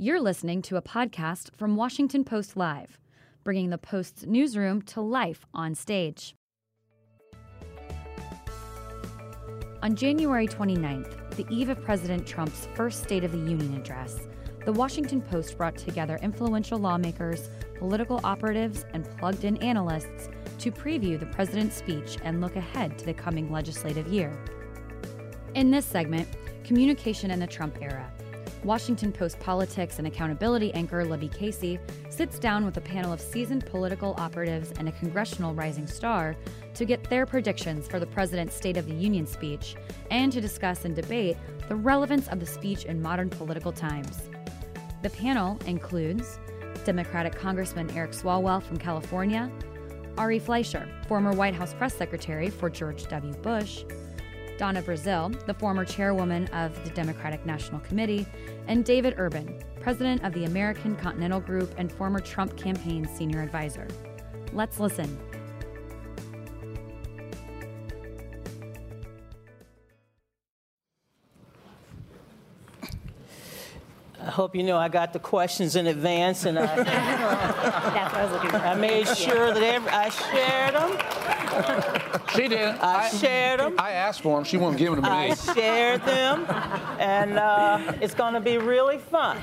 You're listening to a podcast from Washington Post Live, bringing the Post's newsroom to life on stage. On January 29th, the eve of President Trump's first State of the Union address, the Washington Post brought together influential lawmakers, political operatives, and plugged in analysts to preview the president's speech and look ahead to the coming legislative year. In this segment, Communication in the Trump Era, Washington Post politics and accountability anchor Libby Casey sits down with a panel of seasoned political operatives and a congressional rising star to get their predictions for the president's State of the Union speech and to discuss and debate the relevance of the speech in modern political times. The panel includes Democratic Congressman Eric Swalwell from California, Ari Fleischer, former White House press secretary for George W. Bush, Donna Brazile, the former chairwoman of the Democratic National Committee, and David Urban, president of the American Continental Group and former Trump campaign senior advisor. Let's listen. Hope you know I got the questions in advance, and I, That's what I was looking for. I made sure that every, I shared them. She did. I shared them. I asked for them. She won't give them to me. I shared them, and uh, it's going to be really fun.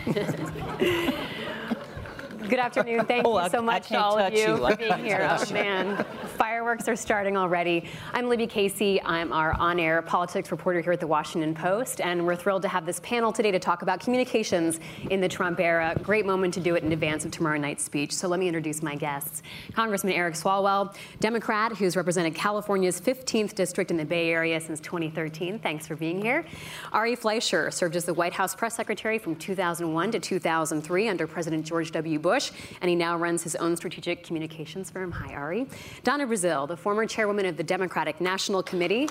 Good afternoon. Thank Oh, you so I much to can't all of you you. For being here. touch Oh you. man, fireworks are starting already. I'm Libby Casey. I'm our on-air politics reporter here at the Washington Post, and we're thrilled to have this panel today to talk about communications in the Trump era. Great moment to do it in advance of tomorrow night's speech. So let me introduce my guests. Congressman Eric Swalwell, Democrat who's represented California's 15th district in the Bay Area since 2013. Thanks for being here. Ari Fleischer served as the White House press secretary from 2001 to 2003 under President George W. Bush, and he now runs his own strategic communications firm. Hi, Ari. Donna Brazile, the former chairwoman of the Democratic National Committee.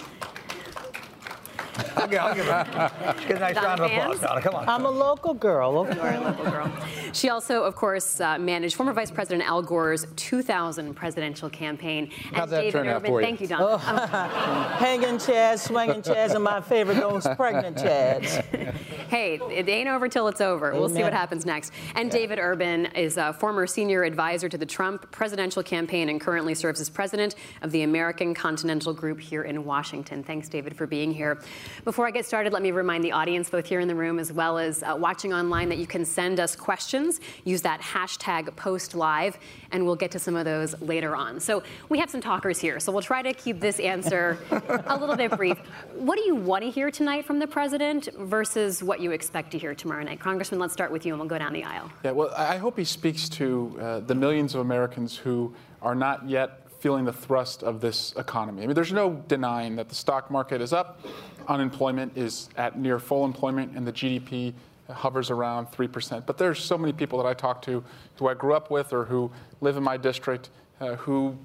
Okay, I'll give a good nice Donna round of applause, Donna. Come on. I'm a local girl. Okay? You are a local girl. She also, of course, uh, managed former Vice President Al Gore's 2000 presidential campaign. And How'd that David turn out Urban, for you? Thank you, Donna. Hanging chads, swinging chads, and my favorite, those pregnant chads. Hey, it ain't over till it's over. We'll see what happens next. And David Urban is a former senior advisor to the Trump presidential campaign and currently serves as president of the American Continental Group here in Washington. Thanks, David, for being here. Before I get started, let me remind the audience, both here in the room as well as uh, watching online, that you can send us questions. Use that hashtag post live, and we'll get to some of those later on. So we have some talkers here, so we'll try to keep this answer a little bit brief. What do you want to hear tonight from the president versus what you expect to hear tomorrow night? Congressman, let's start with you, and we'll go down the aisle. Yeah, well, I I hope he speaks to uh, the millions of Americans who are not yet feeling the thrust of this economy. I mean, there's no denying that the stock market is up, unemployment is at near full employment, and the GDP hovers around 3%. But there's so many people that I talk to who I grew up with or who live in my district uh, who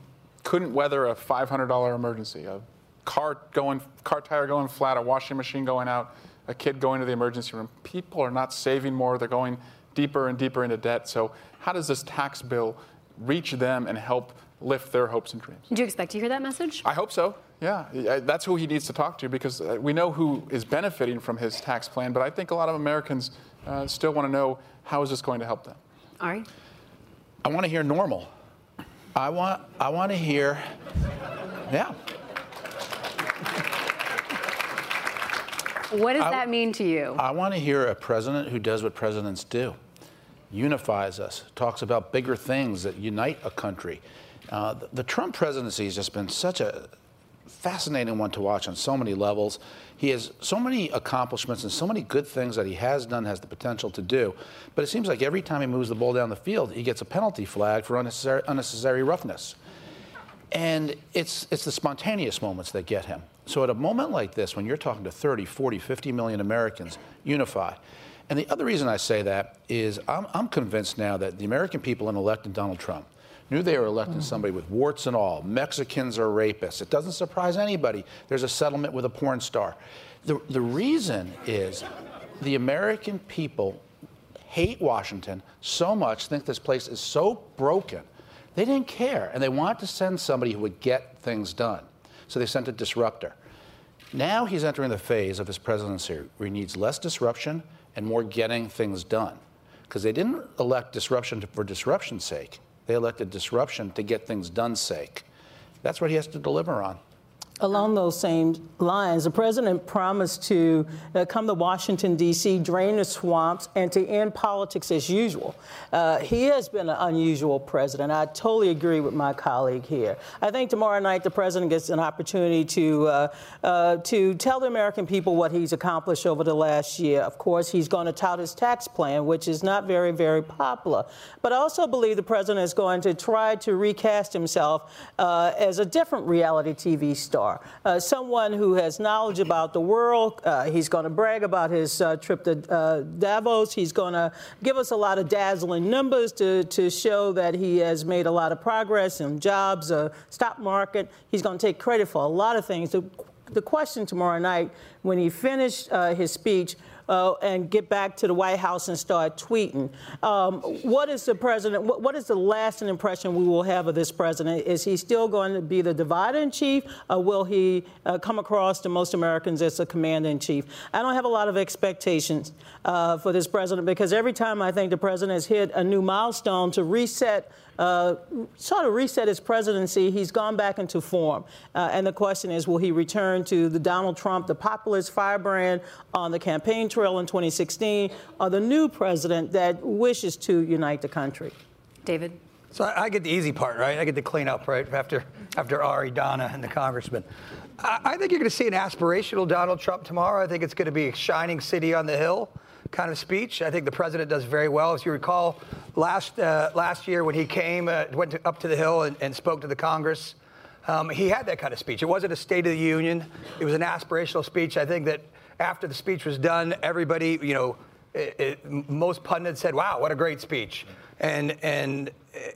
couldn't weather a $500 emergency, a car going, car tire going flat, a washing machine going out, a kid going to the emergency room. People are not saving more; they're going deeper and deeper into debt. So, how does this tax bill reach them and help lift their hopes and dreams? Do you expect to hear that message? I hope so. Yeah, that's who he needs to talk to because uh, we know who is benefiting from his tax plan, but I think a lot of Americans uh, still want to know how is this going to help them. All right. I want to hear normal. I want. I want to hear. Yeah. What does I- that mean to you? I want to hear a president who does what presidents do, unifies us, talks about bigger things that unite a country. Uh, the, the Trump presidency has just been such a fascinating one to watch on so many levels. He has so many accomplishments and so many good things that he has done, has the potential to do. But it seems like every time he moves the ball down the field, he gets a penalty flag for unnecessary, unnecessary roughness. And it's, it's the spontaneous moments that get him. So at a moment like this, when you're talking to 30, 40, 50 million Americans, unify. And the other reason I say that is I'm, I'm convinced now that the American people in electing Donald Trump knew they were electing somebody with warts and all. Mexicans are rapists. It doesn't surprise anybody. There's a settlement with a porn star. The, the reason is the American people hate Washington so much, think this place is so broken. They didn't care, and they wanted to send somebody who would get things done. So they sent a disruptor. Now he's entering the phase of his presidency where he needs less disruption and more getting things done. because they didn't elect disruption for disruption's sake. They elected disruption to get things done sake. That's what he has to deliver on. Along those same lines, the president promised to uh, come to Washington, D.C., drain the swamps, and to end politics as usual. Uh, he has been an unusual president. I totally agree with my colleague here. I think tomorrow night the president gets an opportunity to, uh, uh to tell the American people what he's accomplished over the last year. Of course, he's going to tout his tax plan, which is not very, very popular. But I also believe the president is going to try to recast himself uh, as a different reality TV star Uh, someone who has knowledge about the world. Uh, he's going to brag about his uh, trip to uh, Davos. He's going to give us a lot of dazzling numbers to, to show that he has made a lot of progress in jobs, uh, stock market. He's going to take credit for a lot of things. The, the question tomorrow night, when he finished his speech, uh, and get back to the White House and start tweeting. Um, what is the president? What, what is the lasting impression we will have of this president? Is he still going to be the divider in chief, or will he uh, come across to most Americans as a commander in chief? I don't have a lot of expectations uh, for this president because every time I think the president has hit a new milestone to reset uh, sort of reset his presidency, he's gone back into form. Uh, and the question is, will he return to the Donald Trump, the populist firebrand on the campaign trail in 2016, or the new president that wishes to unite the country? David? So I, I get the easy part, right? I get to clean up, right, after, after Ari, Donna, and the congressman. I, I think you're going to see an aspirational Donald Trump tomorrow. I think it's going to be a shining city on the hill kind of speech. I think the president does very well. As you recall, last uh, last year when he came, uh, went to, up to the Hill and, and spoke to the Congress, um, he had that kind of speech. It wasn't a State of the Union. It was an aspirational speech. I think that after the speech was done, everybody, you know, it, it, most pundits said, "Wow, what a great speech," and and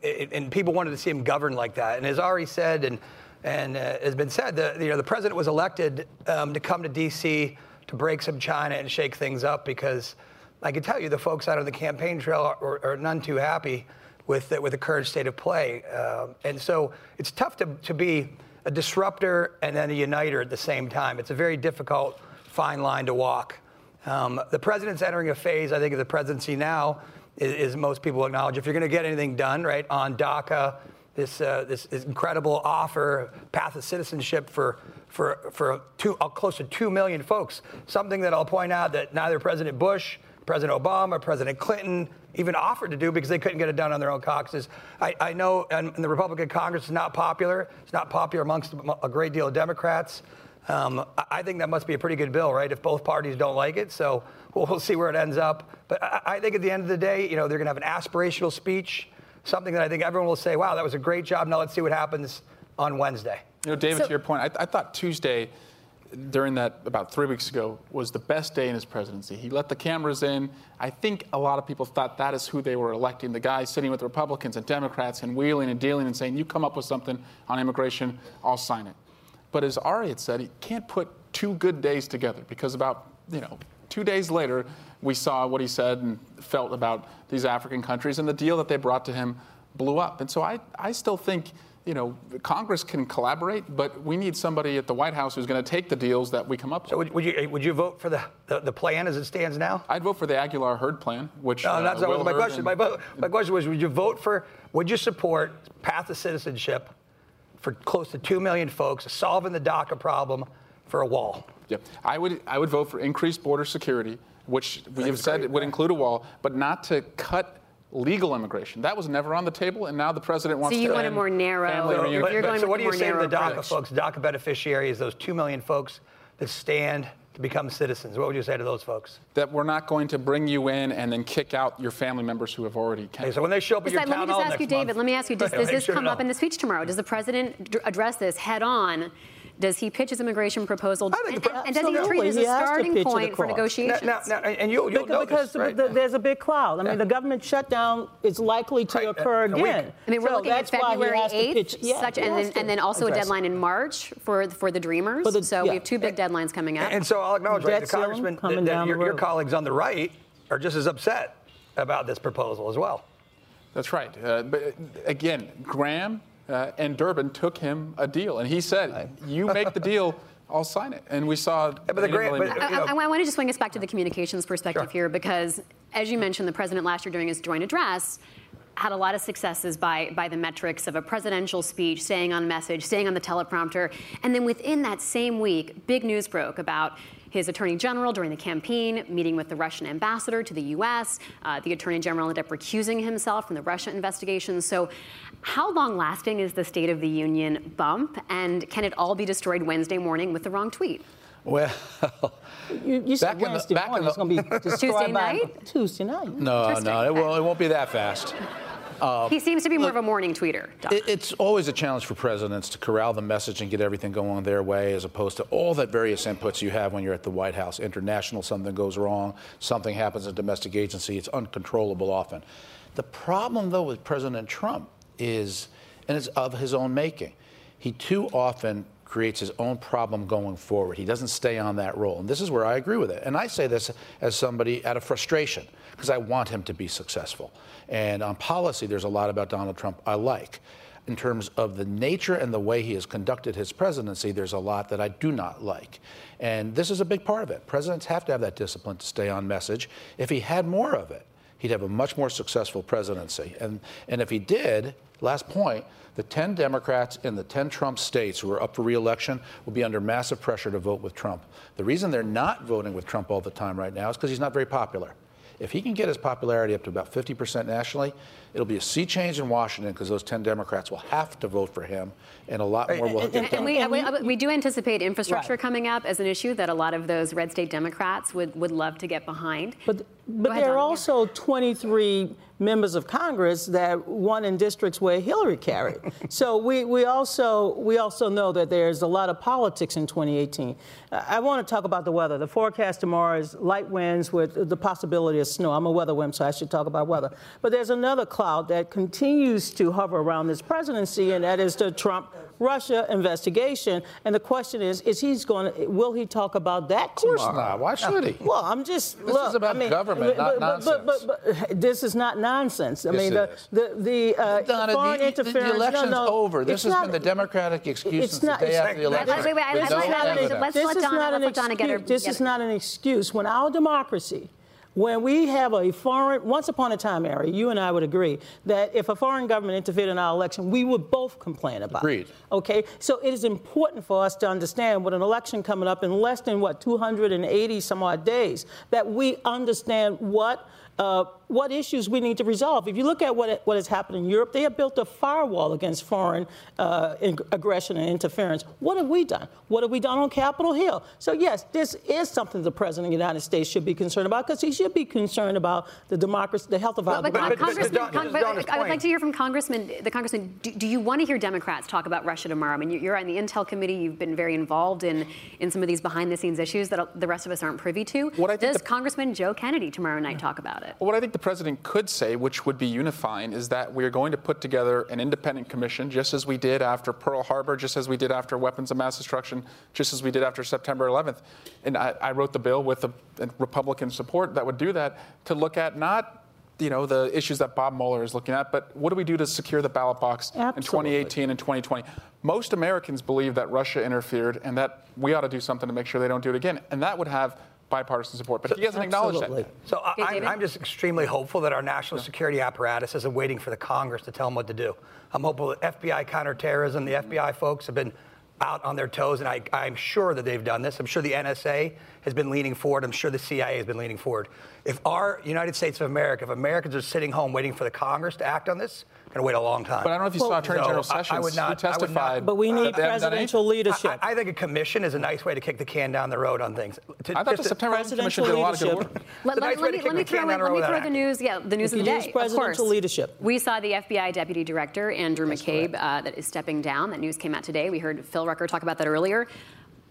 and people wanted to see him govern like that. And as Ari said, and and uh, has been said, the you know the president was elected um, to come to D.C to break some China and shake things up because I can tell you the folks out on the campaign trail are, are, none too happy with the, with the current state of play. Uh, and so it's tough to, to be a disruptor and then a uniter at the same time. It's a very difficult fine line to walk. Um, the president's entering a phase, I think, of the presidency now, is, is most people acknowledge. If you're going to get anything done, right, on DACA, this, uh, this, this incredible offer, path of citizenship for for, for two, uh, close to 2 million folks. Something that I'll point out that neither President Bush, President Obama, President Clinton even offered to do because they couldn't get it done on their own caucuses. I, I know and, the Republican Congress is not popular. It's not popular amongst a great deal of Democrats. Um, I think that must be a pretty good bill, right? If both parties don't like it, so we'll, we'll see where it ends up. But I, I, think at the end of the day, you know, they're going to have an aspirational speech, something that I think everyone will say, "Wow, that was a great job." Now let's see what happens on Wednesday. You know, David, so, to your point, I, I thought Tuesday during that about three weeks ago was the best day in his presidency. He let the cameras in. I think a lot of people thought that is who they were electing. The guy sitting with Republicans and Democrats and wheeling and dealing and saying, "You come up with something on immigration, I'll sign it." But as Ari had said, he can't put two good days together because about you know two days later we saw what he said and felt about these African countries and the deal that they brought to him blew up. And so I I still think you know, Congress can collaborate, but we need somebody at the White House who's going to take the deals that we come up with. So would, would you would you vote for the, the, the, plan as it stands now? I'd vote for the Aguilar Hurd plan, which no, that's uh, not my question. My, my question was, would you vote for? Would you support path to citizenship for close to two million folks, solving the DACA problem for a wall? Yeah, I would I would vote for increased border security, which we have said would include a wall, but not to cut legal immigration. That was never on the table, and now the president wants to. So you want a more narrow. So, you're, you're but, so what do you say to the DACA approach. folks, DACA beneficiaries, those two million folks that stand to become citizens? What would you say to those folks? That we're not going to bring you in and then kick out your family members who have already. Okay, so when they show up at your town Let me just ask you, David. Month, let me ask you: Does, does this come up in the speech tomorrow? Does the president address this head on? Does he pitch his immigration proposal? And, and, does he treat it as a starting point for negotiations? Now, now, and you'll, you'll because, notice, because right? there's a big cloud. I mean, the government shutdown is likely to right. occur again. I mean, we're so looking at February 8th, yeah, such, and, then, and then also a deadline in March for for the Dreamers. For the, so yeah. we have two big deadlines coming up. And so I'll acknowledge, right, the congressman, the, the, your, your colleagues on the right are just as upset about this proposal as well. That's right. Uh, but again, Graham uh, and Durbin took him a deal, and he said, "You make the deal." I'll sign it. And we saw. Yeah, but the great, but, I, I, I, want to just swing us back to the communications perspective sure. here because as you mentioned, the president last year during his joint address had a lot of successes by, by the metrics of a presidential speech, staying on message, staying on the teleprompter. And then within that same week, big news broke about his attorney general during the campaign, meeting with the Russian ambassador to the U.S. Uh, the attorney general ended up recusing himself from the Russia investigation. So, how long lasting is the State of the Union bump? And can it all be destroyed Wednesday morning with the wrong tweet? Well, you, you said Wednesday the, morning. it's going to be destroyed Tuesday by night? Tuesday night. No, no, it won't, it won't be that fast. Uh, he seems to be more look, of a morning tweeter. It, it's always a challenge for presidents to corral the message and get everything going their way, as opposed to all that various inputs you have when you're at the White House. International, something goes wrong, something happens in domestic agency, it's uncontrollable often. The problem, though, with President Trump is, and it's of his own making, he too often creates his own problem going forward. He doesn't stay on that role. And this is where I agree with it. And I say this as somebody out of frustration because I want him to be successful. And on policy, there's a lot about Donald Trump I like. In terms of the nature and the way he has conducted his presidency, there's a lot that I do not like. And this is a big part of it. Presidents have to have that discipline to stay on message. If he had more of it, he'd have a much more successful presidency. And, and if he did, last point, the 10 Democrats in the 10 Trump states who are up for reelection will be under massive pressure to vote with Trump. The reason they're not voting with Trump all the time right now is because he's not very popular. If he can get his popularity up to about 50% nationally, it'll be a sea change in Washington because those 10 Democrats will have to vote for him, and a lot more will and, get done. And we, uh, we, do anticipate infrastructure right. coming up as an issue that a lot of those red state Democrats would, would love to get behind. But, but ahead, there are also 23 members of Congress that won in districts where Hillary carried. so we, we, also, we also know that there's a lot of politics in 2018. I want to talk about the weather. The forecast tomorrow is light winds with the possibility of snow. I'm a weather wimp, so I should talk about weather. But there's another cloud that continues to hover around this presidency, and that is the Trump Russia investigation. And the question is, is he's going to, will he talk about that Of course tomorrow? not. Why should he? Well, I'm just, this look, is about I mean, government, but, not but, nonsense. But, but, but, this is not nonsense. I yes, mean, the, the, the, uh, Donna, foreign the, interference. The election's no, no, over. This has not, been the Democratic excuse it's since not, the day after the election. Wait, wait, wait, With let's, no let, evidence. let's this let is Donna, not an let Donna get her. This get is not an excuse. When our democracy when we have a foreign, once upon a time, Ari, you and I would agree that if a foreign government interfered in our election, we would both complain about Agreed. it. Okay? So it is important for us to understand with an election coming up in less than, what, 280 some odd days, that we understand what uh, what issues we need to resolve. If you look at what, what has happened in Europe, they have built a firewall against foreign uh, aggression and interference. What have we done? What have we done on Capitol Hill? So, yes, this is something the President of the United States should be concerned about because he should be concerned about the democracy, the health of our but, democracy. But, Congressman, Con- but I would like to hear from Congressman, the Congressman, do, do, you want to hear Democrats talk about Russia tomorrow? I mean, you're on the Intel Committee. You've been very involved in, in some of these behind-the-scenes issues that the rest of us aren't privy to. What Does the, Congressman Joe Kennedy tomorrow night talk about it? What I think the President could say, which would be unifying, is that we are going to put together an independent commission, just as we did after Pearl Harbor, just as we did after weapons of mass destruction, just as we did after September 11th. And I, I wrote the bill with the Republican support that would do that to look at not you know the issues that Bob Mueller is looking at, but what do we do to secure the ballot box Absolutely. in 2018 and 2020? Most Americans believe that Russia interfered and that we ought to do something to make sure they don't do it again, and that would have bipartisan support. But so, he hasn't acknowledged that. So I, I'm just extremely hopeful that our national yeah. security apparatus isn't waiting for the Congress to tell them what to do. I'm hopeful that FBI counterterrorism, the FBI mm-hmm. folks have been out on their toes, and I, I'm sure that they've done this. I'm sure the NSA has been leaning forward. I'm sure the CIA has been leaning forward. If our United States of America, if Americans are sitting home waiting for the Congress to act on this, going to wait a long time. But I don't know if you well, saw Attorney General Sessions. I, I would not, who testified. But we need presidential leadership. I, I, think a commission is a nice way to kick the can down the road on things. To, I thought the September Commission did a lot of good work. Let, nice let, me, let me throw, let me throw the news. Yeah, the news of the day. Presidential leadership. We saw the FBI Deputy Director Andrew McCabe uh, that is stepping down. That news came out today. We heard Phil Rucker talk about that earlier.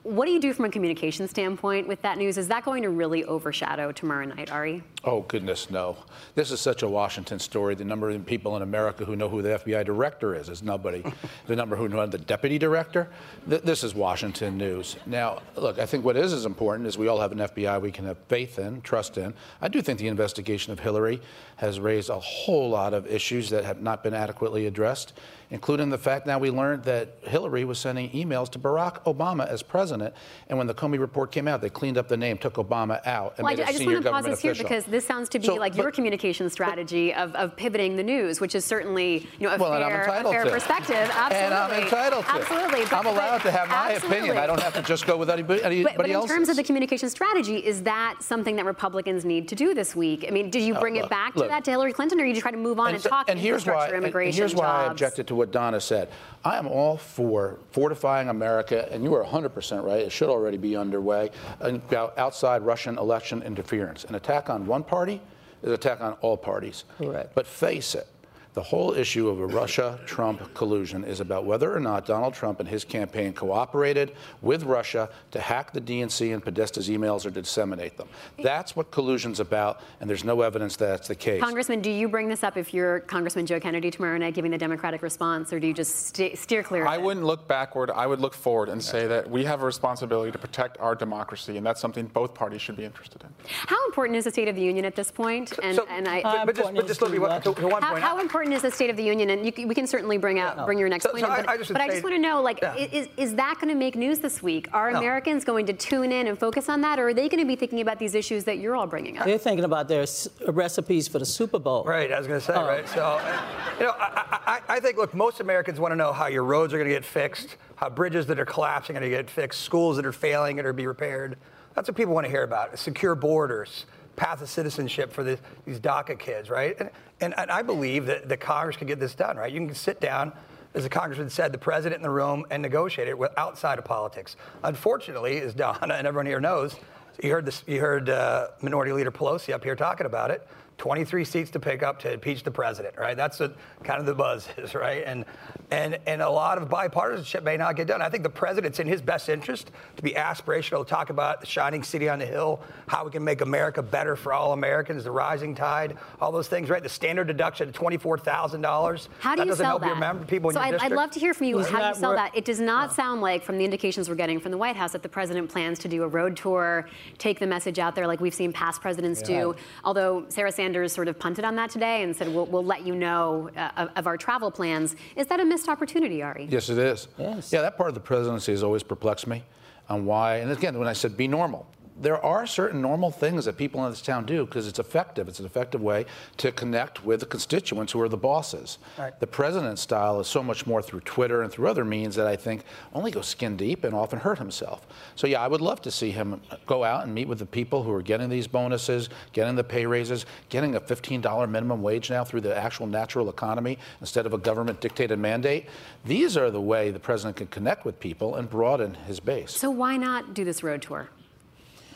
What do you do from a communication standpoint with that news? Is that going to really overshadow tomorrow night, Ari? Oh, goodness, no. This is such a Washington story. The number of people in America who know who the FBI director is is nobody. the number who know the deputy director, th- this is Washington news. Now, look, I think what is as important is we all have an FBI we can have faith in, trust in. I do think the investigation of Hillary has raised a whole lot of issues that have not been adequately addressed, including the fact now we learned that Hillary was sending emails to Barack Obama as president. And when the Comey report came out, they cleaned up the name, took Obama out, and well, made I, I a just want to pause this here because this sounds to be So, like but- your communication strategy of, of pivoting the news, which is certainly you know a Well, and I'm fair, a fair perspective. Absolutely, And I'm entitled to. Absolutely, but- I'm allowed but- to have my absolutely. opinion. I don't have to just go with anybody, anybody But, but in else's. terms of the communication strategy, is that something that Republicans need to do this week? I mean, did you oh, bring look, it back look. to that to Hillary Clinton, or you just try to move on and, so- talk and here's why, and- immigration, and here's why I jobs? objected to what Donna said. I am all for fortifying America, and you are 100% right. It should already be underway about outside Russian election interference. An attack on one party is an attack on all parties. Correct. But face it. The whole issue of a Russia Trump collusion is about whether or not Donald Trump and his campaign cooperated with Russia to hack the DNC and Podesta's emails or to disseminate them. That's what collusion's about, and there's no evidence that that's the case. Congressman, do you bring this up if you're Congressman Joe Kennedy tomorrow night giving the Democratic response, or do you just st- steer clear of I it? wouldn't look backward. I would look forward and say that we have a responsibility to protect our democracy, and that's something both parties should be interested in. How important is the State of the Union at this point? And, So- and I, How but, but just, but just let me the one, to, to how, point. how important is the State of the Union? And you, we can certainly bring out bring your next So- point. so in, but I just but I just want to know, like, Yeah. is, is that going to make news this week? Are No. Americans going to tune in and focus on that, or are they going to be thinking about these issues that you're all bringing up? They're thinking about their recipes for the Super Bowl. Right, I was going to say, right? So, uh, you know, I, I, I think, look, most Americans want to know how your roads are going to get fixed, how bridges that are collapsing are going to get fixed, schools that are failing are going to be repaired. That's what people want to hear about. Secure borders, path of citizenship for the, these DACA kids, right? And, and, and I believe that the Congress can get this done, right? You can sit down, as the congressman said, the president in the room and negotiate it with outside of politics. Unfortunately, as Donna and everyone here knows, you heard this, you heard uh, Minority Leader Pelosi up here talking about it. 23 seats to pick up to impeach the president, right? That's what kind of the buzz is, right? And and and a lot of bipartisanship may not get done. I think the president's in his best interest to be aspirational, to talk about the shining city on the hill, how we can make America better for all Americans, the rising tide, all those things, right? The standard deduction of $24,000. How do that you doesn't sell help that? your member, people in so your I'd, I'd love to hear from you He's how do you sell wor- that. It does not sound like, from the indications we're getting from the White House, that the president plans to do a road tour, take the message out there like we've seen past presidents do. Although Sarah Sanders sort of punted on that today and said, "We'll, we'll let you know uh, of, of our travel plans." Is that a missed opportunity, Ari? Yes, it is. Yes. Yeah, that part of the presidency has always perplexed me on why. And again, when I said be normal, there are certain normal things that people in this town do because it's effective. It's an effective way to connect with the constituents who are the bosses. Right. The president's style is so much more through Twitter and through other means that I think only goes skin deep and often hurt himself. So yeah, I would love to see him go out and meet with the people who are getting these bonuses, getting the pay raises, getting a $15 minimum wage now through the actual natural economy instead of a government dictated mandate. These are the way the president can connect with people and broaden his base. So why not do this road tour?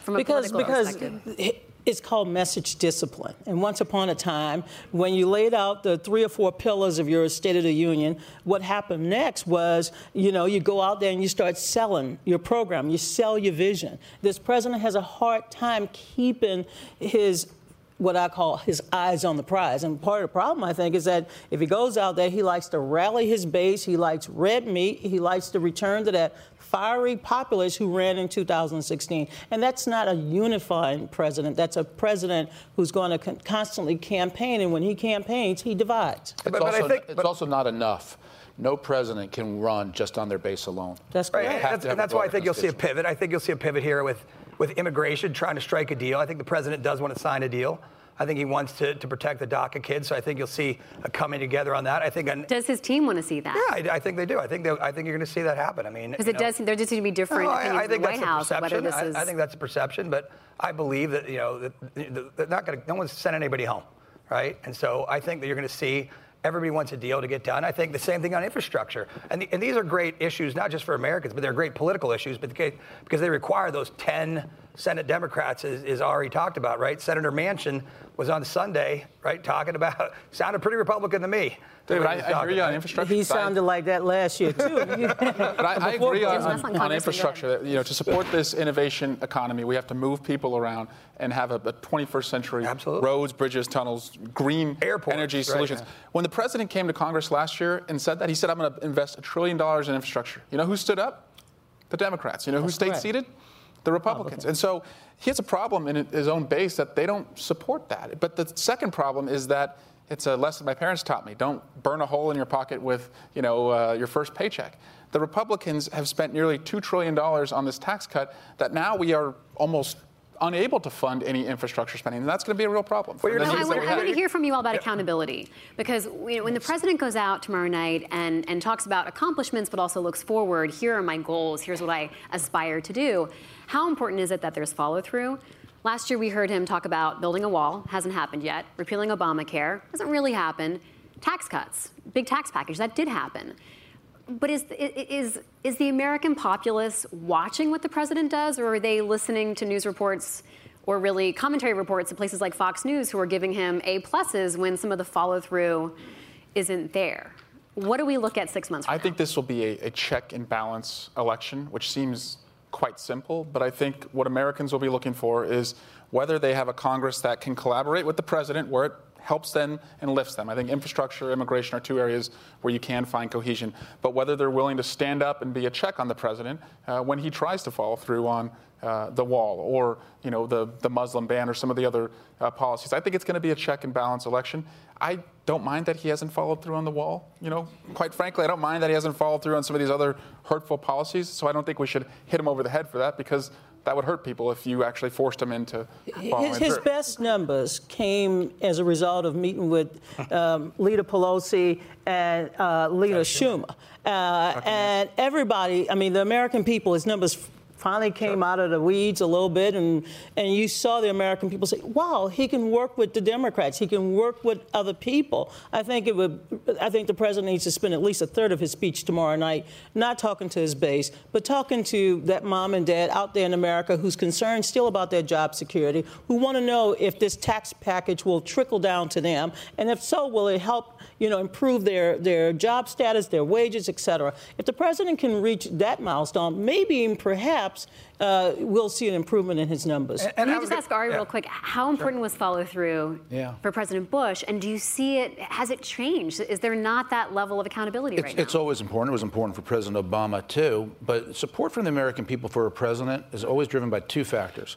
From a because political because perspective. it's called message discipline. And once upon a time, when you laid out the three or four pillars of your State of the Union, what happened next was, you know, you go out there and you start selling your program, you sell your vision. This president has a hard time keeping his what I call his eyes on the prize. And part of the problem, I think, is that if he goes out there, he likes to rally his base, he likes red meat, he likes to return to that fiery populace who ran in 2016. And that's not a unifying president. That's a president who's going to con- constantly campaign. And when he campaigns, he divides. It's, But- but I also, think- it's but- also not enough. No president can run just on their base alone. That's Right, correct. and that's, and that's why I think you'll see a pivot. I think you'll see a pivot here with, with immigration trying to strike a deal. I think the president does want to sign a deal. I think he wants to, to protect the DACA kids, so I think you'll see a coming together on that. I think, on, Does his team want to see that? yeah, I, I think they do. I think they, I think you're going to see that happen. I mean, Because it know- does. There does seem to be different No, I, I in think the that's White a House of whether perception. I, is. I think that's a perception, but I believe that you know that they're not going. No one's sent anybody home, right? And so I think that you're going to see. Everybody wants a deal to get done. I think the same thing on infrastructure. And, the, and these are great issues, not just for Americans, but they're great political issues because they require those 10 Senate Democrats, as, as Ari talked about, right? Senator Manchin was on Sunday, right, talking about, sounded pretty Republican to me. David, I, he I talking, hear you on infrastructure. He I- sounded like that last year, too. But I, I Before agree on, on, on on infrastructure. That, you know, to support this innovation economy, we have to move people around and have a, a 21st century Absolutely. roads, bridges, tunnels, green Airports, energy right, solutions. yeah. When the president came to Congress last year and said that, he said, "I'm going to invest a trillion dollars in infrastructure." You know who stood up? The Democrats. You know who stayed correct. seated? The Republicans. And so he has a problem in his own base that they don't support that. But the second problem is that It's a lesson my parents taught me. Don't burn a hole in your pocket with, you know, uh, your first paycheck. The Republicans have spent nearly $2 trillion on this tax cut that now we are almost unable to fund any infrastructure spending, and that's going to be a real problem. Well, I, want, I, want, to hear from you all about accountability because you know, when the president goes out tomorrow night and, and talks about accomplishments but also looks forward, here are my goals, here's what I aspire to do. How important is it that there's follow through? Last year, we heard him talk about building a wall, hasn't happened yet. Repealing Obamacare, hasn't really happened. Tax cuts, big tax package, that did happen. But is, is, is the American populace watching what the president does, or are they listening to news reports or really commentary reports at places like Fox News who are giving him A pluses when some of the follow through isn't there? What do we look at six months I now? think this will be a, a check and balance election, which seems quite simple, but I think what Americans will be looking for is whether they have a Congress that can collaborate with the president where it helps them and lifts them. I think infrastructure, immigration are two areas where you can find cohesion, but whether they're willing to stand up and be a check on the president uh, when he tries to follow through on uh, the wall or you know the, the Muslim ban or some of the other uh, policies. I think it's going to be a check and balance election. I don't mind that he hasn't followed through on the wall. You know, quite frankly, I don't mind that he hasn't followed through on some of these other hurtful policies. So I don't think we should hit him over the head for that because that would hurt people if you actually forced him into his, his best numbers came as a result of meeting with um, Leader Pelosi and uh, Leader Schumer. Uh, and everybody, I mean, the American people, his numbers finally came out of the weeds a little bit, and, and you saw the American people say, wow, he can work with the Democrats. He can work with other people. I think it would, I think the president needs to spend at least a third of his speech tomorrow night not talking to his base, but talking to that mom and dad out there in America who's concerned still about their job security, who want to know if this tax package will trickle down to them, and if so, will it help, you know, improve their, their job status, their wages, et cetera. If the president can reach that milestone, maybe perhaps perhaps uh, we'll see an improvement in his numbers. And, and Can I just ask Ari yeah. real quick, how important sure. was follow through yeah. for President Bush? And do you see it, has it changed? Is there not that level of accountability it's, right now? It's always important. It was important for President Obama, too. But support from the American people for a president is always driven by two factors.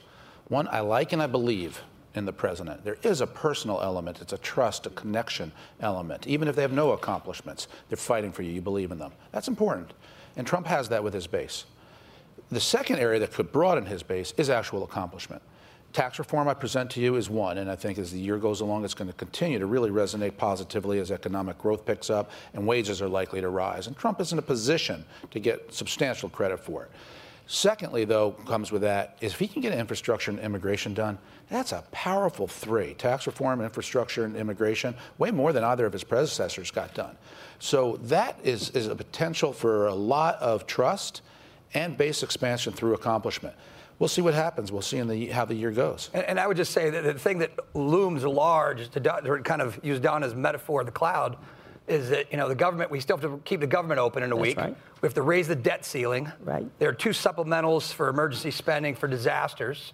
One, I like and I believe in the president. There is a personal element, it's a trust, a connection element. Even if they have no accomplishments, they're fighting for you, you believe in them. That's important. And Trump has that with his base. The second area that could broaden his base is actual accomplishment. Tax reform I present to you is one, and I think as the year goes along, it's going to continue to really resonate positively as economic growth picks up and wages are likely to rise. And Trump is in a position to get substantial credit for it. Secondly, though, comes with that is if he can get infrastructure and immigration done, that's a powerful three tax reform, infrastructure, and immigration, way more than either of his predecessors got done. So that is, is a potential for a lot of trust and base expansion through accomplishment. We'll see what happens. We'll see in the, how the year goes. And, and I would just say that the thing that looms large, to, to kind of use Donna's metaphor of the cloud, is that you know the government. We still have to keep the government open in a That's week. Right. We have to raise the debt ceiling. Right. There are two supplementals for emergency spending for disasters,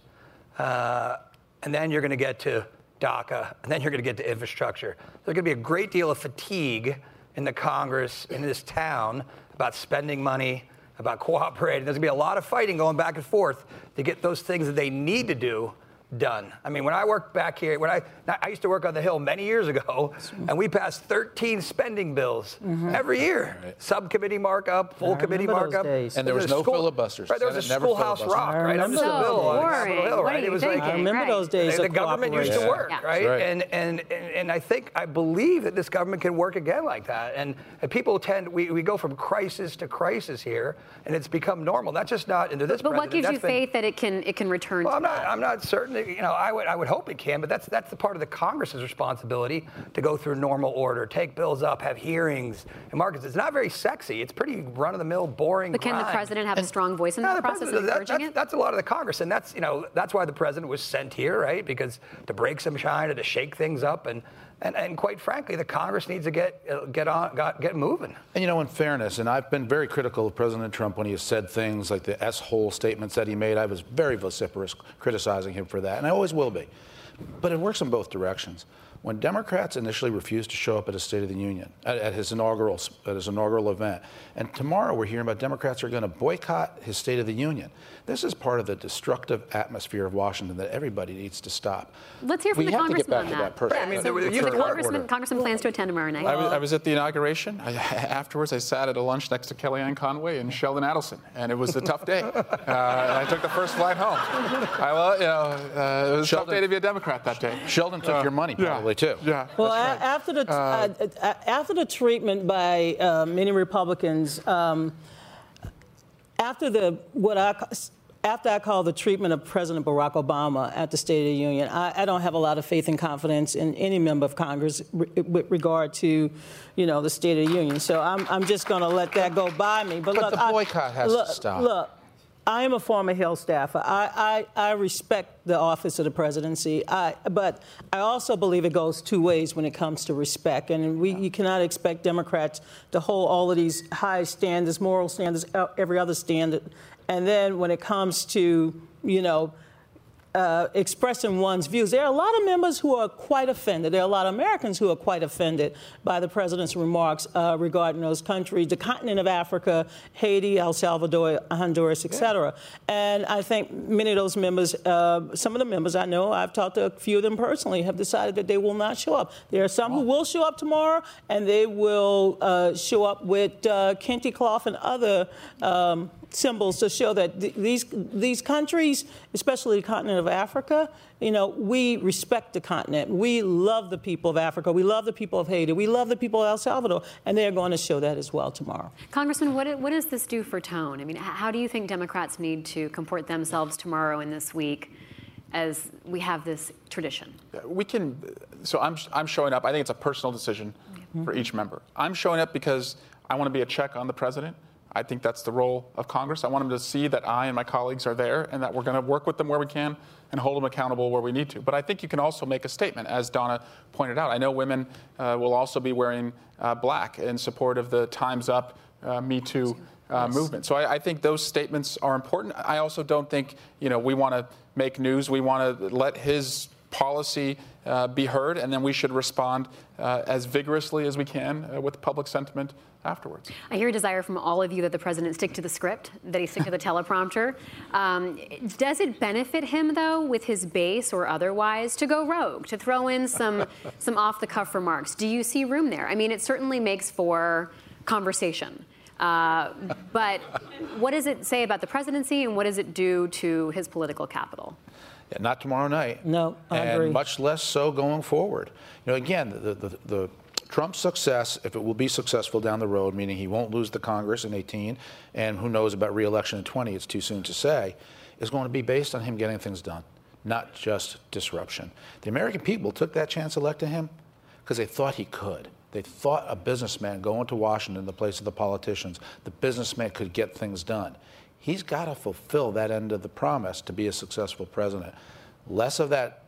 uh, and then you're going to get to DACA, and then you're going to get to infrastructure. There's going to be a great deal of fatigue in the Congress in this town about spending money about cooperating. There's going to be a lot of fighting going back and forth to get those things that they need to do done. I mean, when I worked back here, when I I used to work on the Hill many years ago, and we passed 13 spending bills mm-hmm. every year. Right. Subcommittee markup, full committee markup, and there was, was no school, filibusters. Right, there was Senate a schoolhouse rock right under the bill on Capitol Hill. Right, it was like I remember right. those days. The, the government used to work, yeah. right? right? And, and and and I think I believe that this government can work again like that. And, and people tend we, we go from crisis to crisis here, and it's become normal. That's just not into this. But, but what gives you faith that it can it can return? Well, I'm not I'm not certain. You know, I would I would hope it can, but that's that's the part of the Congress's responsibility to go through normal order, take bills up, have hearings. And Marcus, it's not very sexy. It's pretty run of the mill, boring. But can grind. the president have and, a strong voice in no, the process of encouraging that, that's, it? That's a lot of the Congress, and that's you know that's why the president was sent here, right? Because to break some shine and to shake things up and. And, and, quite frankly, the Congress needs to get uh, get on got, get moving. And you know, in fairness, and I've been very critical of President Trump when he has said things like the S-hole statements that he made. I was very vociferous criticizing him for that, and I always will be. But it works in both directions. When Democrats initially refused to show up at a State of the Union, at, at his inaugural at his inaugural event, and tomorrow we're hearing about Democrats are going to boycott his State of the Union. This is part of the destructive atmosphere of Washington that everybody needs to stop. Let's hear from We the have to get congressman back on to that. that person. Yeah, I mean, so, there- you the congressman, congressman plans to attend tomorrow night. I was, I was at the inauguration. I, afterwards, I sat at a lunch next to Kellyanne Conway and Sheldon Adelson, and it was a tough day. Uh, I took the first flight home. I, lo- you know, uh, it was a tough day to be a Democrat that day. Sheldon took Uh, your money yeah, probably too. Yeah. Well, a- after the uh, uh, after the treatment by uh, many Republicans, um, after the what I after I call the treatment of President Barack Obama at the State of the Union, I, I don't have a lot of faith and confidence in any member of Congress re- with regard to, you know, the State of the Union. So I'm, I'm just going to let that go by me. But, But look, the I- boycott has to look, stop. Look, I am a former Hill staffer. I, I, I respect the office of the presidency, I, but I also believe it goes two ways when it comes to respect. And we, you cannot expect Democrats to hold all of these high standards, moral standards, every other standard. And then when it comes to, you know, uh, expressing one's views. There are a lot of members who are quite offended. There are a lot of Americans who are quite offended by the president's remarks uh, regarding those countries, the continent of Africa, Haiti, El Salvador, Honduras, et cetera. And I think many of those members, uh, some of the members I know, I've talked to a few of them personally, have decided that they will not show up. There are some who will show up tomorrow, and they will uh, show up with uh, kente cloth and other um, symbols to show that th- these these countries, especially the continent of Africa, you know, we respect the continent. We love the people of Africa. We love the people of Haiti. We love the people of El Salvador, and they're going to show that as well tomorrow. Congressman, what, what does this do for tone? I mean, how do you think Democrats need to comport themselves tomorrow and this week as we have this tradition? we can so I'm, I'm showing up i think it's a personal decision for each member i'm showing up because i want to be a check on the president i think that's the role of congress i want them to see that i and my colleagues are there and that we're going to work with them where we can and hold them accountable where we need to but i think you can also make a statement as donna pointed out i know women uh, will also be wearing uh, black in support of the times up uh, me too uh, movement. So I, I think those statements are important. I also don't think you know we want to make news. We want to let his policy uh, be heard, and then we should respond uh, as vigorously as we can uh, with public sentiment afterwards. I hear a desire from all of you that the president stick to the script, that he stick to the teleprompter. Um, does it benefit him, though, with his base or otherwise, to go rogue, to throw in some some off the cuff remarks? Do you see room there? I mean, it certainly makes for conversation. Uh, but what does it say about the presidency, and what does it do to his political capital? Not tomorrow night. No, I and agree. much less so going forward. You know, again, the, the, the Trump's success, if it will be successful down the road, meaning he won't lose the Congress in 18, and who knows about re-election in 20, it's too soon to say, is going to be based on him getting things done, not just disruption. The American people took that chance electing him because they thought he could. They thought a businessman going to Washington in the place of the politicians, the businessman could get things done. He's got to fulfill that end of the promise to be a successful president. Less of that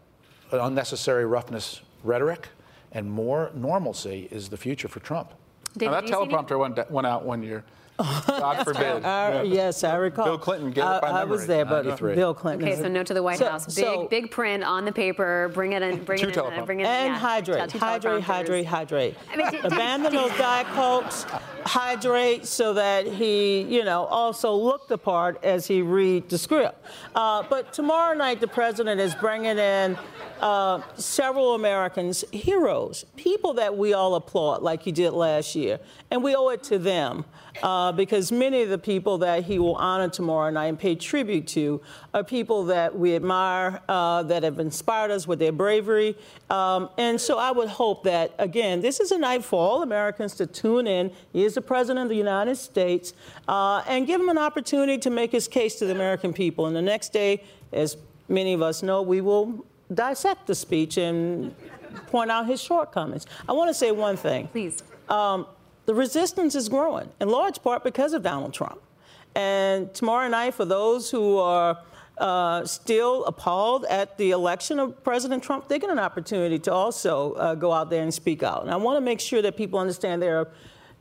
unnecessary roughness rhetoric and more normalcy is the future for Trump. David, now, that you see any- teleprompter went, went out one year. God forbid. I- yes, I recall. Bill Clinton gave it I, by I was there, but 93. Bill Clinton. Okay, so no to the White So- House. Big, so- big print on the paper. Bring it in. Bring Two it in. uh. Bring it in. And yeah, hydrate, hydrate, hydrate, hydrate. I mean, d- d- Abandon those diet cokes. Hydrate so that he, you know, also look the part as he read the script. Uh, but tomorrow night, the president is bringing in uh, several Americans, heroes, people that we all applaud, like he did last year, and we owe it to them. Uh, because many of the people that he will honor tomorrow night and pay tribute to are people that we admire, uh, that have inspired us with their bravery. Um, and so I would hope that, again, this is a night for all Americans to tune in. He is the President of the United States, uh, and give him an opportunity to make his case to the American people. And the next day, as many of us know, we will dissect the speech and point out his shortcomings. I want to say one thing Please. um, the resistance is growing, in large part because of Donald Trump. And tomorrow night, for those who are uh, still appalled at the election of President Trump, they get an opportunity to also uh, go out there and speak out. And I want to make sure that people understand there are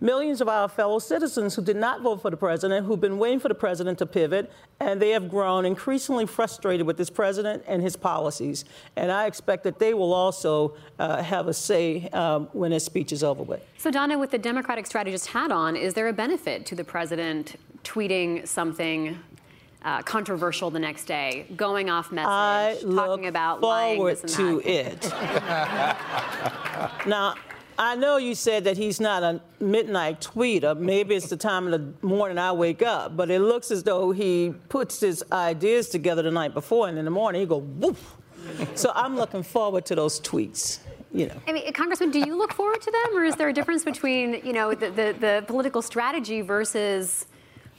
millions of our fellow citizens who did not vote for the president, who've been waiting for the president to pivot, and they have grown increasingly frustrated with this president and his policies. And I expect that they will also uh, have a say um, when his speech is over with. So, Donna, with the Democratic strategist hat on, is there a benefit to the president tweeting something uh, controversial the next day, going off message, I talking about forward lying, this to that. it. now, I know you said that he's not a midnight tweeter. Maybe it's the time of the morning I wake up, but it looks as though he puts his ideas together the night before, and in the morning he go woof. so I'm looking forward to those tweets. You know. I mean, Congressman, do you look forward to them, or is there a difference between you know the, the, the political strategy versus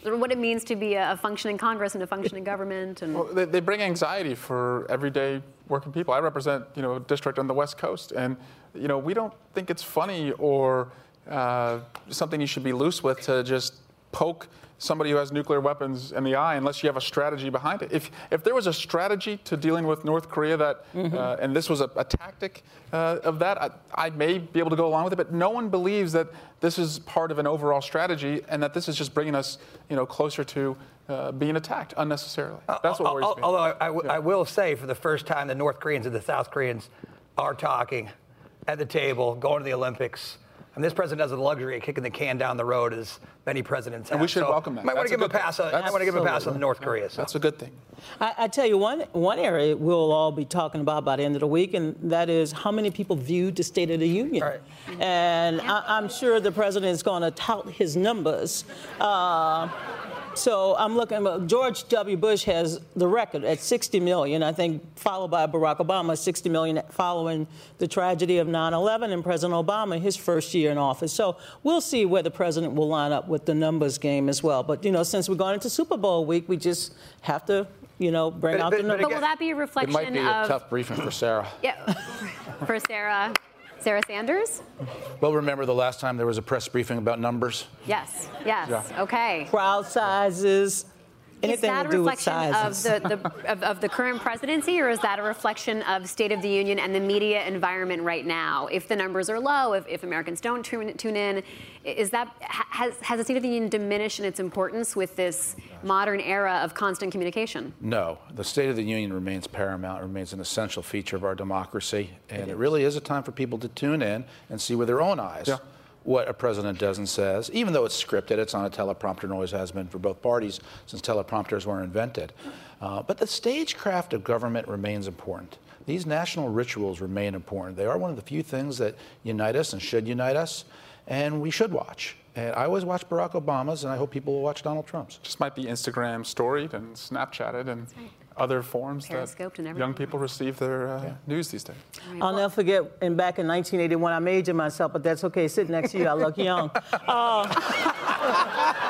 what it means to be a functioning Congress and a functioning government? And well, they, they, bring anxiety for everyday working people. I represent, you know, a district on the West Coast, and you know, we don't think it's funny or uh, something you should be loose with to just poke somebody who has nuclear weapons in the eye unless you have a strategy behind it. If, if there was a strategy to dealing with North Korea that, mm-hmm. uh, and this was a, a tactic uh, of that, I, I, may be able to go along with it, but no one believes that this is part of an overall strategy and that this is just bringing us, you know, closer to uh, being attacked unnecessarily. That's what worries me. Although I, I, w- yeah. I will say, for the first time, the North Koreans and the South Koreans are talking at the table, going to the Olympics. And this president has the luxury of kicking the can down the road as many presidents have. And we should so welcome that. Might want to give him a pass. On, might want to give him a pass on the North Korea. So. That's a good thing. I, I, tell you one one area we'll all be talking about by the end of the week, and that is how many people viewed the State of the Union. Right. And I, am sure the president is going to tout his numbers. Uh, so I'm looking. George W. Bush has the record at 60 million, I think, followed by Barack Obama, 60 million following the tragedy of 9/11, and President Obama his first year in office. So we'll see where the president will line up with the numbers game as well. But you know, since we're going into Super Bowl week, we just have to you know, bring but, out but, the numbers. But will that be a reflection of? It might be a tough briefing for Sarah. Yeah, for Sarah. Sarah Sanders? Well, remember the last time there was a press briefing about numbers? Yes, yes. Yeah. Okay. Crowd sizes, Anything is that a reflection of the, the of, of, the current presidency, or is that a reflection of State of the Union and the media environment right now? If the numbers are low, if, if Americans don't tune, tune in, is that has, has the State of the Union diminished in its importance with this modern era of constant communication? No, the State of the Union remains paramount, remains an essential feature of our democracy, and it, it really is a time for people to tune in and see with their own eyes. Yeah what a president does and says, even though it's scripted, it's on a teleprompter and always has been for both parties since teleprompters were invented. Uh, but the stagecraft of government remains important. These national rituals remain important. They are one of the few things that unite us and should unite us, and we should watch. And I always watch Barack Obama's, and I hope people will watch Donald Trump's. Just might be Instagram storied and Snapchatted and right other forms Periscoped that young people receive their uh, yeah. news these days. Right, I'll well, never forget, and back in 1981, I'm aging myself, but that's okay. Sitting next to you, I look young. Uh, uh,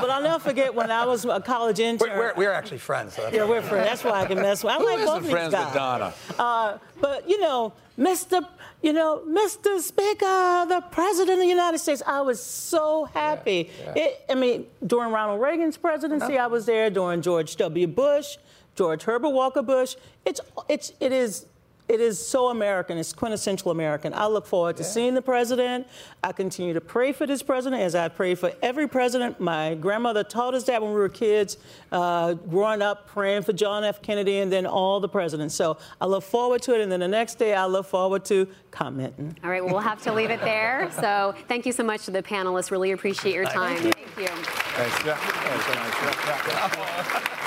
but I'll never forget when I was a college intern. We're, we're, we're actually friends. So yeah, we're friends. That's why I can mess with. I like both these friends guys. with Donna? Uh, but you know, Mr. You know, Mr. Speaker, the President of the United States. I was so happy. Yeah, yeah. It, I mean, during Ronald Reagan's presidency, I was there. During George W. Bush. George Herbert Walker Bush. It's, it's, it is it is so American. It's quintessential American. I look forward to yeah. seeing the president. I continue to pray for this president as I pray for every president. My grandmother taught us that when we were kids, uh, growing up, praying for John F. Kennedy and then all the presidents. So I look forward to it. And then the next day, I look forward to commenting. All right, well, we'll have to leave it there. So thank you so much to the panelists. Really appreciate your time. Thank you. Thank you. Thanks. Yeah. Thanks.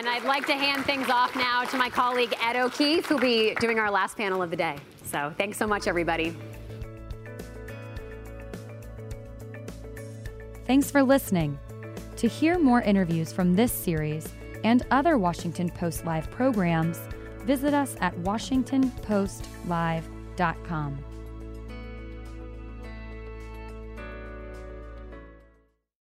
And I'd like to hand things off now to my colleague Ed O'Keefe, who'll be doing our last panel of the day. So thanks so much, everybody. Thanks for listening. To hear more interviews from this series and other Washington Post Live programs, visit us at WashingtonPostLive.com.